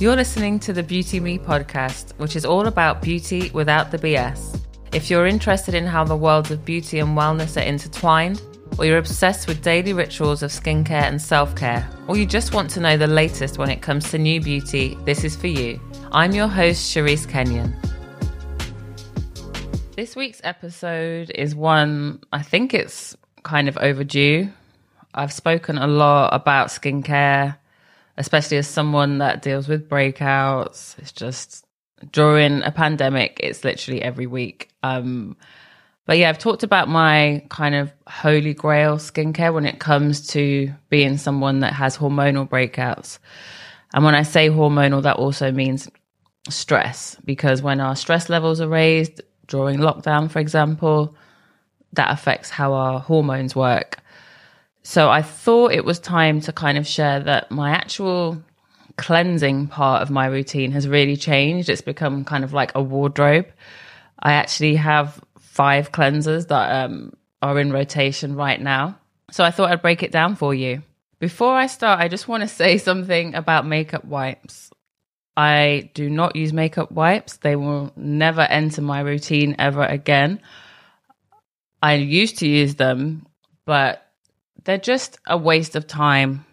You're listening to the Beauty Me podcast, which is all about beauty without the BS. If you're interested in how the worlds of beauty and wellness are intertwined, or you're obsessed with daily rituals of skincare and self care, or you just want to know the latest when it comes to new beauty, this is for you. I'm your host, Cherise Kenyon. This week's episode is one I think it's kind of overdue. I've spoken a lot about skincare, especially as someone that deals with breakouts. It's just during a pandemic, it's literally every week. Um, but yeah, I've talked about my kind of holy grail skincare when it comes to being someone that has hormonal breakouts. And when I say hormonal, that also means stress because when our stress levels are raised during lockdown, for example, that affects how our hormones work. So I thought it was time to kind of share that my actual cleansing part of my routine has really changed. It's become kind of like a wardrobe. I actually have five cleansers that um, are in rotation right now. So I thought I'd break it down for you. Before I start, I just want to say something about makeup wipes. I do not use makeup wipes. They will never enter my routine ever again. I used to use them, but they're just a waste of time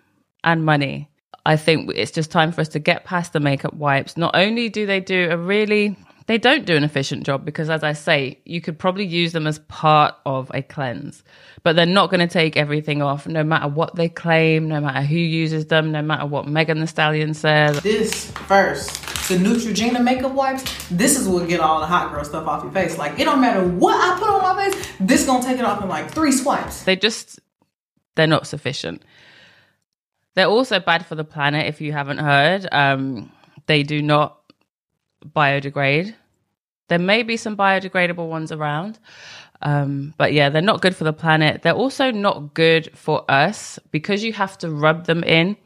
and money. I think it's just time for us to get past the makeup wipes. Not only do they do a really they don't do an efficient job because as I say, you could probably use them as part of a cleanse, but they're not going to take everything off no matter what they claim, no matter who uses them, no matter what Megan Thee Stallion says. This first, the Neutrogena makeup wipes, this is what get all the hot girl stuff off your face. Like it don't matter what I put on my face, this gonna take it off in like three swipes. They just they're not sufficient. They're also bad for the planet if you haven't heard. Um, they do not biodegrade. There may be some biodegradable ones around. Um, but yeah, they're not good for the planet. They're also not good for us because you have to rub them in,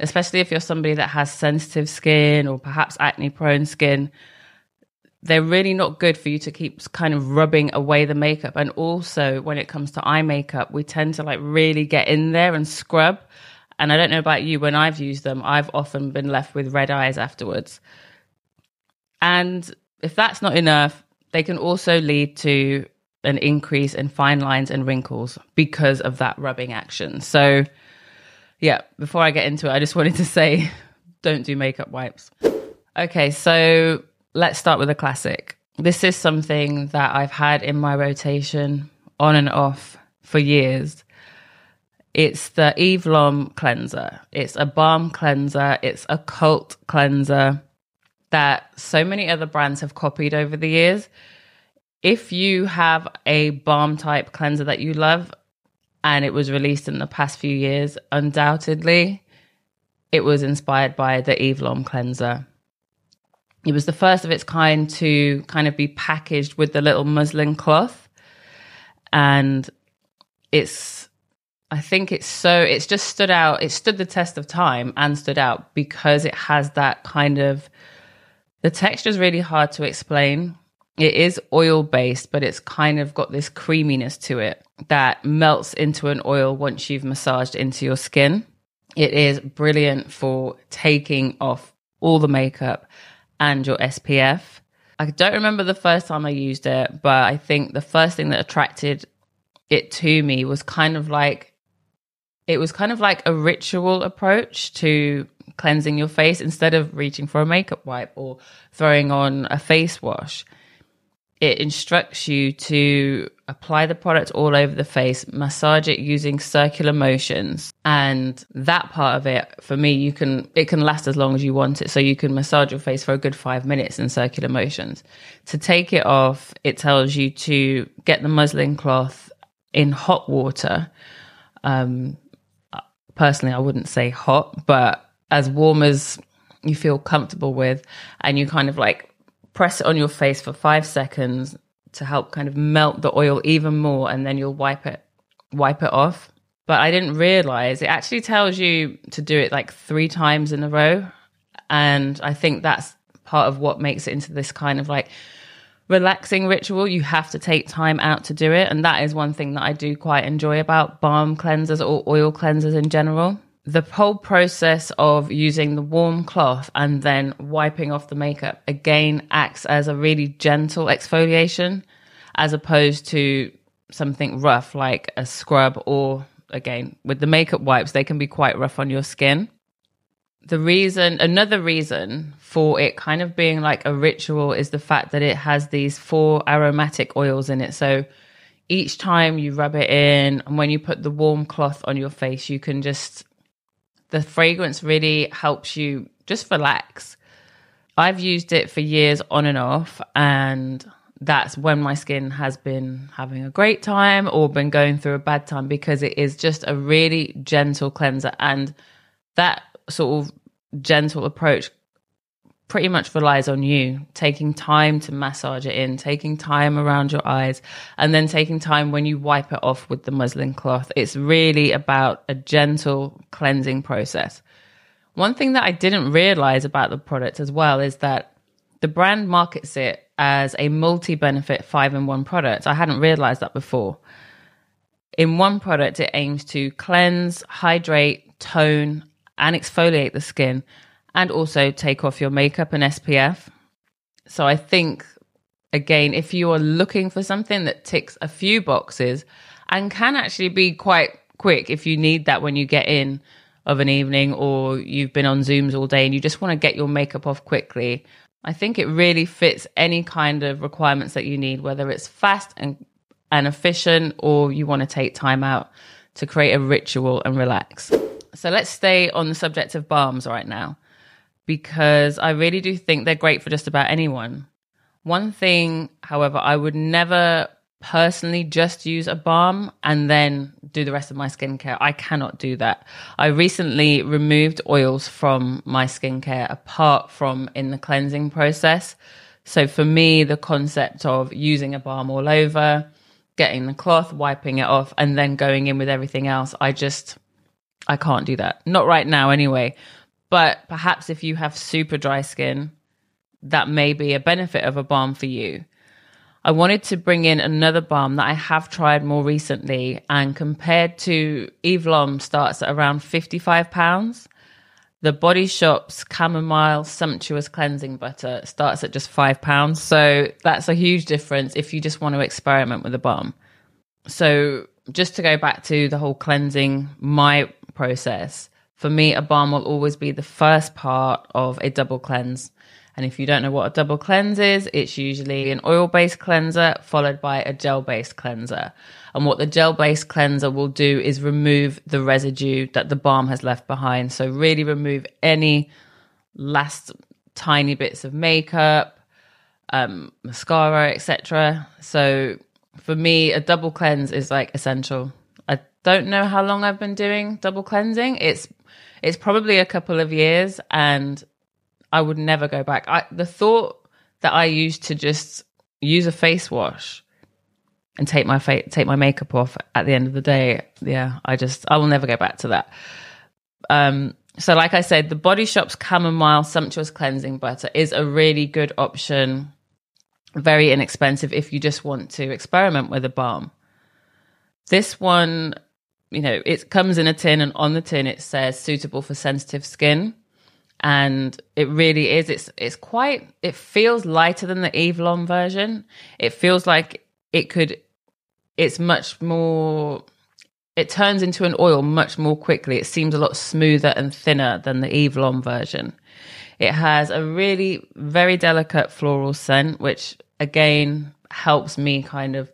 especially if you're somebody that has sensitive skin or perhaps acne prone skin. They're really not good for you to keep kind of rubbing away the makeup. And also, when it comes to eye makeup, we tend to like really get in there and scrub. And I don't know about you, when I've used them, I've often been left with red eyes afterwards. And if that's not enough, they can also lead to an increase in fine lines and wrinkles because of that rubbing action. So, yeah, before I get into it, I just wanted to say don't do makeup wipes. Okay, so let's start with a classic. This is something that I've had in my rotation on and off for years. It's the Eve Lom cleanser. It's a balm cleanser, it's a cult cleanser that so many other brands have copied over the years. If you have a balm type cleanser that you love and it was released in the past few years, undoubtedly it was inspired by the Eve Lom cleanser. It was the first of its kind to kind of be packaged with the little muslin cloth. And it's, I think it's so, it's just stood out, it stood the test of time and stood out because it has that kind of the texture is really hard to explain. It is oil based, but it's kind of got this creaminess to it that melts into an oil once you've massaged into your skin. It is brilliant for taking off all the makeup and your SPF. I don't remember the first time I used it, but I think the first thing that attracted it to me was kind of like it was kind of like a ritual approach to cleansing your face instead of reaching for a makeup wipe or throwing on a face wash. It instructs you to apply the product all over the face, massage it using circular motions. And that part of it, for me, you can, it can last as long as you want it. So you can massage your face for a good five minutes in circular motions. To take it off, it tells you to get the muslin cloth in hot water. Um, personally, I wouldn't say hot, but as warm as you feel comfortable with, and you kind of like press it on your face for five seconds to help kind of melt the oil even more, and then you'll wipe it wipe it off. But I didn't realize it actually tells you to do it like three times in a row. And I think that's part of what makes it into this kind of like relaxing ritual. You have to take time out to do it. And that is one thing that I do quite enjoy about balm cleansers or oil cleansers in general the whole process of using the warm cloth and then wiping off the makeup again acts as a really gentle exfoliation as opposed to something rough like a scrub or again with the makeup wipes they can be quite rough on your skin. The reason another reason for it kind of being like a ritual is the fact that it has these four aromatic oils in it. So each time you rub it in and when you put the warm cloth on your face you can just the fragrance really helps you just relax. I've used it for years on and off and that's when my skin has been having a great time or been going through a bad time because it is just a really gentle cleanser. And that sort of gentle approach pretty much relies on you taking time to massage it in, taking time around your eyes, and then taking time when you wipe it off with the muslin cloth. It's really about a gentle cleansing process. One thing that I didn't realize about the product as well is that the brand markets it as a multi benefit five in one product. I hadn't realized that before. In one product, it aims to cleanse, hydrate, tone, and exfoliate the skin, and also take off your makeup and SPF. So I think, again, if you are looking for something that ticks a few boxes and can actually be quite quick if you need that when you get in of an evening or you've been on Zooms all day and you just want to get your makeup off quickly, I think it really fits any kind of requirements that you need, whether it's fast and, and efficient or you want to take time out to create a ritual and relax. So let's stay on the subject of balms right now because I really do think they're great for just about anyone. One thing, however, I would never personally just use a balm and then do the rest of my skincare. I cannot do that. I recently removed oils from my skincare apart from in the cleansing process. So for me, the concept of using a balm all over, getting the cloth, wiping it off, and then going in with everything else, I just, I can't do that. Not right now, anyway. But perhaps if you have super dry skin, that may be a benefit of a balm for you. I wanted to bring in another balm that I have tried more recently, and compared to Eve Lom, starts at around fifty-five pounds. The Body Shop's Chamomile Sumptuous Cleansing Butter starts at just five pounds, so that's a huge difference if you just want to experiment with a balm. So, just to go back to the whole cleansing, my process for me, a balm will always be the first part of a double cleanse. And if you don't know what a double cleanse is, it's usually an oil based cleanser followed by a gel based cleanser. And what the gel based cleanser will do is remove the residue that the balm has left behind. So, really remove any last tiny bits of makeup, um, mascara, etc. So, for me, a double cleanse is like essential. I don't know how long I've been doing double cleansing. It's it's probably a couple of years and I would never go back. I, the thought that I used to just use a face wash and take my fa- take my makeup off at the end of the day, yeah, I just I will never go back to that. Um, so, like I said, the Body Shop's Chamomile Sumptuous Cleansing Butter is a really good option. Very inexpensive if you just want to experiment with a balm. This one, you know, it comes in a tin, and on the tin it says suitable for sensitive skin. And it really is it's it's quite it feels lighter than the Eve Lom version. It feels like it could it's much more it turns into an oil much more quickly. It seems a lot smoother and thinner than the Eve Lom version. It has a really very delicate floral scent which again helps me kind of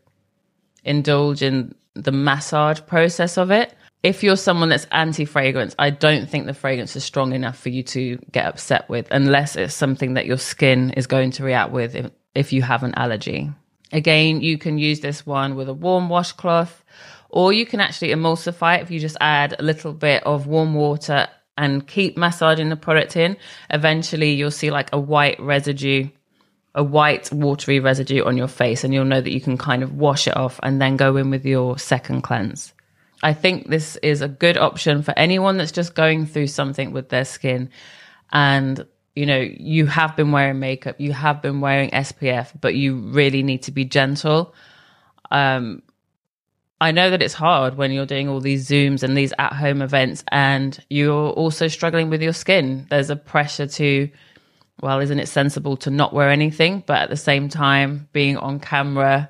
indulge in the massage process of it if you're someone that's anti fragrance, I don't think the fragrance is strong enough for you to get upset with unless it's something that your skin is going to react with if, if you have an allergy. Again, you can use this one with a warm washcloth, or you can actually emulsify it if you just add a little bit of warm water and keep massaging the product in. Eventually, you'll see like a white residue, a white watery residue on your face, and you'll know that you can kind of wash it off and then go in with your second cleanse. I think this is a good option for anyone that's just going through something with their skin and you know you have been wearing makeup you have been wearing SPF but you really need to be gentle um I know that it's hard when you're doing all these Zooms and these at home events and you're also struggling with your skin. There's a pressure to, well, isn't it sensible to not wear anything? But at the same time, being on camera,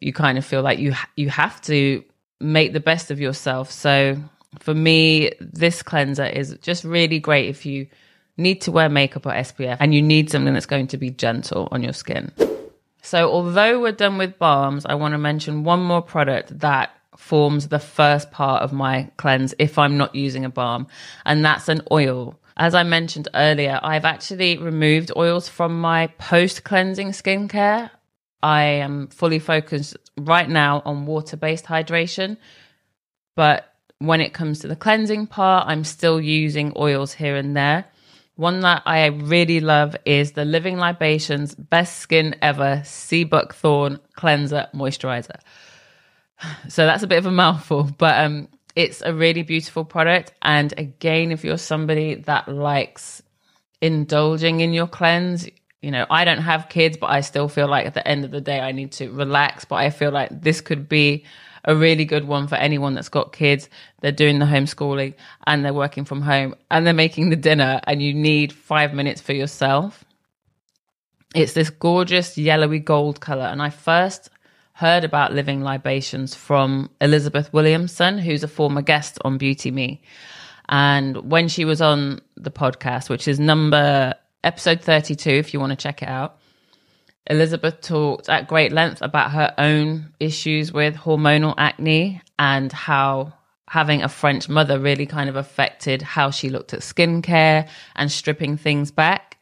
you kind of feel like you you have to make the best of yourself. So for me, this cleanser is just really great if you need to wear makeup or SPF and you need something that's going to be gentle on your skin. So, although we're done with balms, I want to mention one more product that forms the first part of my cleanse if I'm not using a balm, and that's an oil. As I mentioned earlier, I've actually removed oils from my post cleansing skincare. I am fully focused right now on water based hydration, but when it comes to the cleansing part, I'm still using oils here and there. One that I really love is the Living Libations Best Skin Ever Sea Buckthorn Cleanser Moisturizer. So that's a bit of a mouthful, but um, it's a really beautiful product. And again, if you're somebody that likes indulging in your cleanse, you know, I don't have kids, but I still feel like at the end of the day, I need to relax. But I feel like this could be a really good one for anyone that's got kids. They're doing the homeschooling and they're working from home and they're making the dinner and you need five minutes for yourself. It's this gorgeous yellowy gold color. And I first heard about living libations from Elizabeth Williamson, who's a former guest on Beauty Me. And when she was on the podcast, which is number episode 32, if you want to check it out, Elizabeth talked at great length about her own issues with hormonal acne and how having a French mother really kind of affected how she looked at skincare and stripping things back.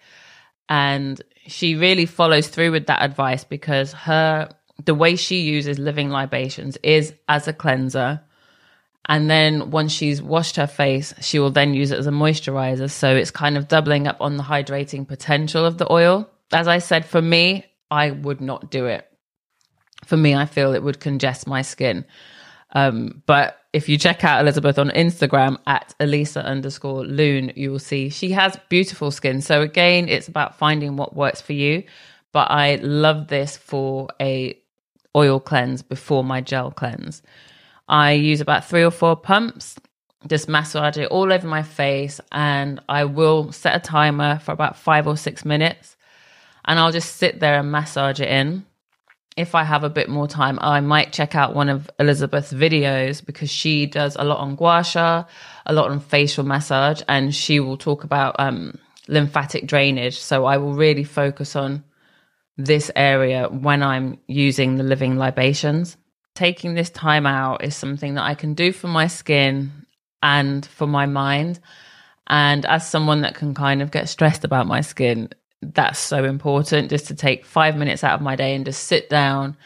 And she really follows through with that advice because her the way she uses living libations is as a cleanser. And then once she's washed her face, she will then use it as a moisturizer. So it's kind of doubling up on the hydrating potential of the oil. As I said, for me, I would not do it. For me, I feel it would congest my skin. Um, but if you check out Elizabeth on Instagram at Elisa underscore Loon, you will see she has beautiful skin. So again, it's about finding what works for you. But I love this for a oil cleanse before my gel cleanse. I use about three or four pumps, just massage it all over my face, and I will set a timer for about five or six minutes and I'll just sit there and massage it in. If I have a bit more time, I might check out one of Elizabeth's videos because she does a lot on gua sha, a lot on facial massage, and she will talk about um, lymphatic drainage. So I will really focus on this area when I'm using the living libations. Taking this time out is something that I can do for my skin and for my mind. And as someone that can kind of get stressed about my skin, that's so important just to take five minutes out of my day and just sit down,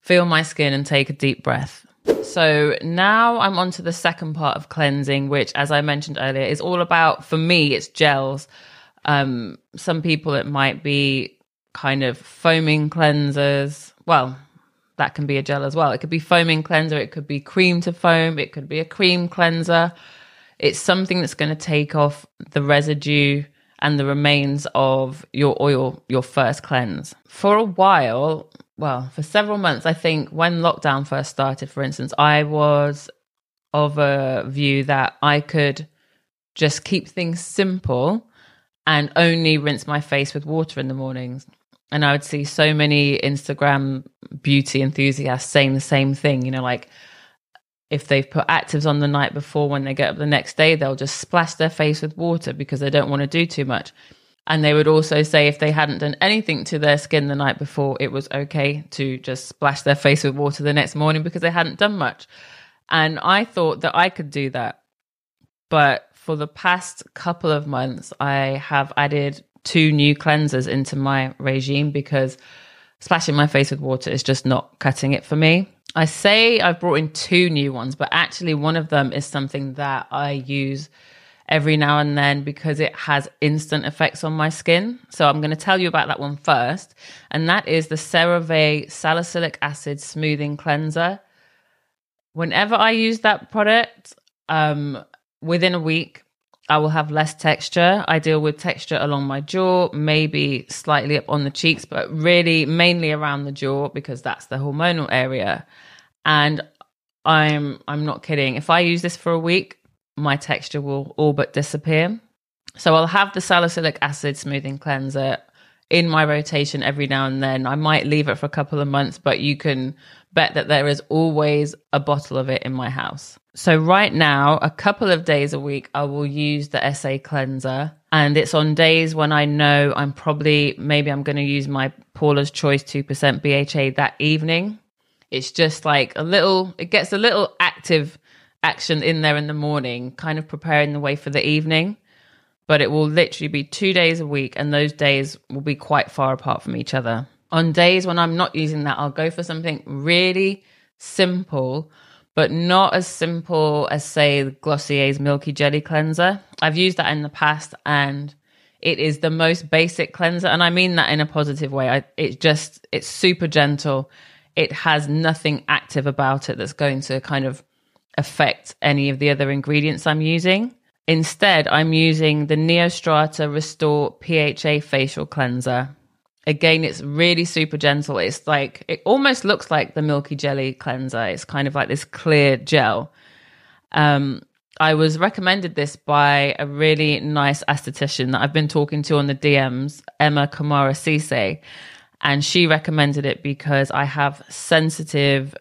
feel my skin, and take a deep breath. So now I'm on to the second part of cleansing, which, as I mentioned earlier, is all about, for me, it's gels. Um, some people, it might be kind of foaming cleansers. Well, that can be a gel as well. It could be foaming cleanser, it could be cream to foam, it could be a cream cleanser. It's something that's going to take off the residue and the remains of your oil, your first cleanse. For a while, well, for several months, I think when lockdown first started, for instance, I was of a view that I could just keep things simple and only rinse my face with water in the mornings. And I would see so many Instagram beauty enthusiasts saying the same thing, you know, like, if they've put actives on the night before, when they get up the next day, they'll just splash their face with water because they don't want to do too much. And they would also say if they hadn't done anything to their skin the night before, it was okay to just splash their face with water the next morning because they hadn't done much. And I thought that I could do that. But for the past couple of months, I have added two new cleansers into my regime because splashing my face with water is just not cutting it for me. I say I've brought in two new ones, but actually one of them is something that I use every now and then because it has instant effects on my skin. So I'm going to tell you about that one first, and that is the CeraVe salicylic acid smoothing cleanser. Whenever I use that product, um, within a week, I will have less texture. I deal with texture along my jaw, maybe slightly up on the cheeks, but really mainly around the jaw because that's the hormonal area. And I'm I'm not kidding. If I use this for a week, my texture will all but disappear. So I'll have the salicylic acid smoothing cleanser in my rotation every now and then. I might leave it for a couple of months, but you can bet that there is always a bottle of it in my house. So right now, a couple of days a week, I will use the SA cleanser. And it's on days when I know I'm probably, maybe I'm going to use my Paula's Choice 2% BHA that evening. It's just like a little, it gets a little active action in there in the morning, kind of preparing the way for the evening. But it will literally be two days a week, and those days will be quite far apart from each other. On days when I'm not using that, I'll go for something really simple, but not as simple as, say, Glossier's Milky Jelly Cleanser. I've used that in the past, and it is the most basic cleanser, and I mean that in a positive way. It's just, it's super gentle. It has nothing active about it that's going to kind of affect any of the other ingredients I'm using. Instead, I'm using the Neostrata Restore PHA Facial Cleanser. Again, it's really super gentle. It's like, it almost looks like the Milky Jelly cleanser. It's kind of like this clear gel. Um, I was recommended this by a really nice esthetician that I've been talking to on the DMs, Emma Kamara Cisse. And she recommended it because I have sensitive,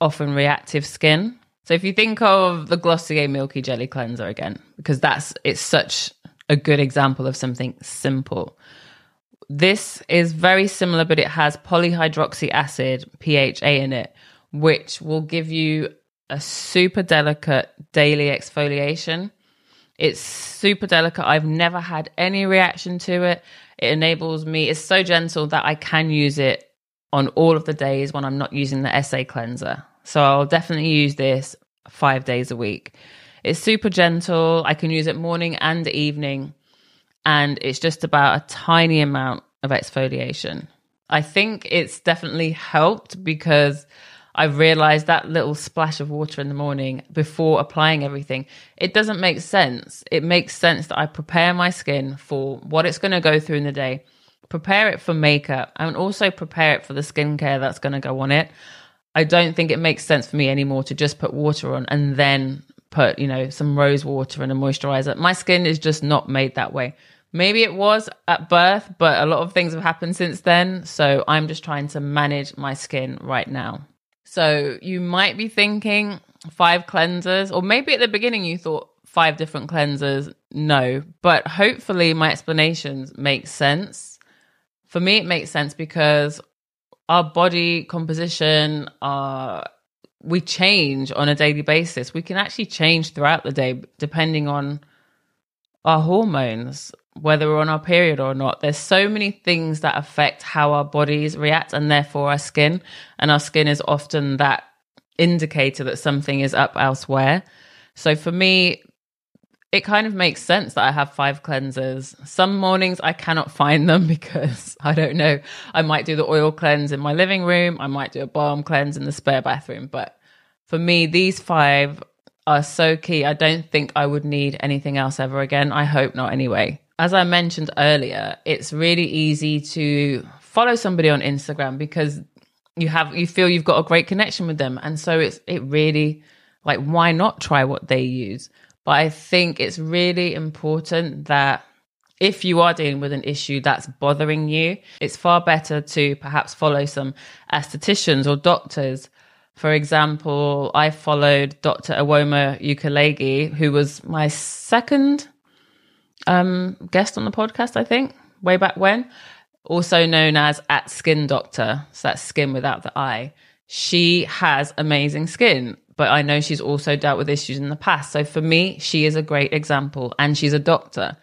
often reactive skin. So if you think of the Glossier Milky Jelly Cleanser again, because that's it's such a good example of something simple. This is very similar, but it has polyhydroxy acid, PHA, in it, which will give you a super delicate daily exfoliation. It's super delicate. I've never had any reaction to it. It enables me, it's so gentle that I can use it on all of the days when I'm not using the SA cleanser. So I'll definitely use this five days a week. It's super gentle. I can use it morning and evening. And it's just about a tiny amount of exfoliation. I think it's definitely helped because I've realized that little splash of water in the morning before applying everything, it doesn't make sense. It makes sense that I prepare my skin for what it's going to go through in the day, prepare it for makeup, and also prepare it for the skincare that's going to go on it. I don't think it makes sense for me anymore to just put water on and then put, you know, some rose water and a moisturizer. My skin is just not made that way. Maybe it was at birth, but a lot of things have happened since then. So I'm just trying to manage my skin right now. So you might be thinking five cleansers, or maybe at the beginning you thought five different cleansers. No, but hopefully my explanations make sense. For me, it makes sense because our body composition, our we change on a daily basis. We can actually change throughout the day depending on our hormones, whether we're on our period or not. There's so many things that affect how our bodies react and therefore our skin. And our skin is often that indicator that something is up elsewhere. So for me, it kind of makes sense that I have five cleansers. Some mornings I cannot find them because I don't know. I might do the oil cleanse in my living room, I might do a balm cleanse in the spare bathroom. But for me, these five are so key. I don't think I would need anything else ever again. I hope not anyway. As I mentioned earlier, it's really easy to follow somebody on Instagram because you have you feel you've got a great connection with them and so it's it really like why not try what they use but I think it's really important that if you are dealing with an issue that's bothering you, it's far better to perhaps follow some estheticians or doctors. For example, I followed Dr. Ewoma Ukeleghe, who was my second um, guest on the podcast, I think, way back when, also known as at Skin Doctor. So that's skin without the eye. She has amazing skin but I know she's also dealt with issues in the past. So for me, she is a great example and she's a doctor.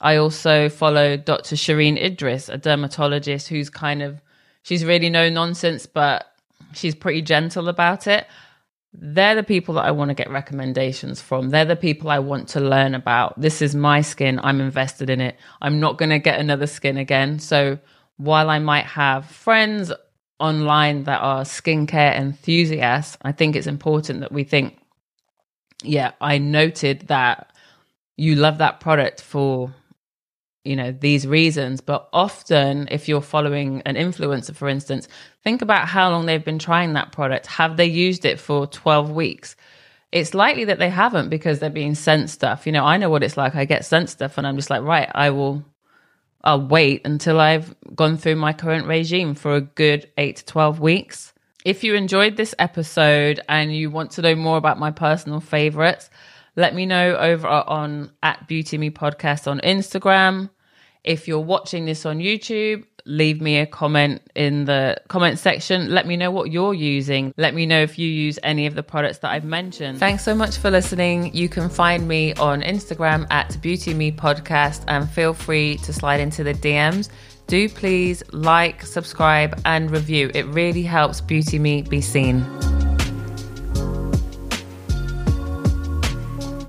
I also follow Dr. Shereene Idriss, a dermatologist who's kind of, she's really no nonsense, but she's pretty gentle about it. They're the people that I want to get recommendations from. They're the people I want to learn about. This is my skin. I'm invested in it. I'm not going to get another skin again. So while I might have friends online that are skincare enthusiasts, I think it's important that we think, yeah, I noted that you love that product for you know, these reasons. But often, if you're following an influencer, for instance, think about how long they've been trying that product. Have they used it for 12 weeks? It's likely that they haven't because they're being sent stuff. You know, I know what it's like. I get sent stuff and I'm just like, right, I will I'll wait until I've gone through my current regime for a good eight to 12 weeks. If you enjoyed this episode and you want to know more about my personal favorites, let me know over on at Beauty Me Podcast on Instagram. If you're watching this on YouTube, leave me a comment in the comment section. Let me know what you're using. Let me know if you use any of the products that I've mentioned. Thanks so much for listening. You can find me on Instagram at Beauty Me Podcast and feel free to slide into the DMs. Do please like, subscribe, and review. It really helps Beauty Me be seen.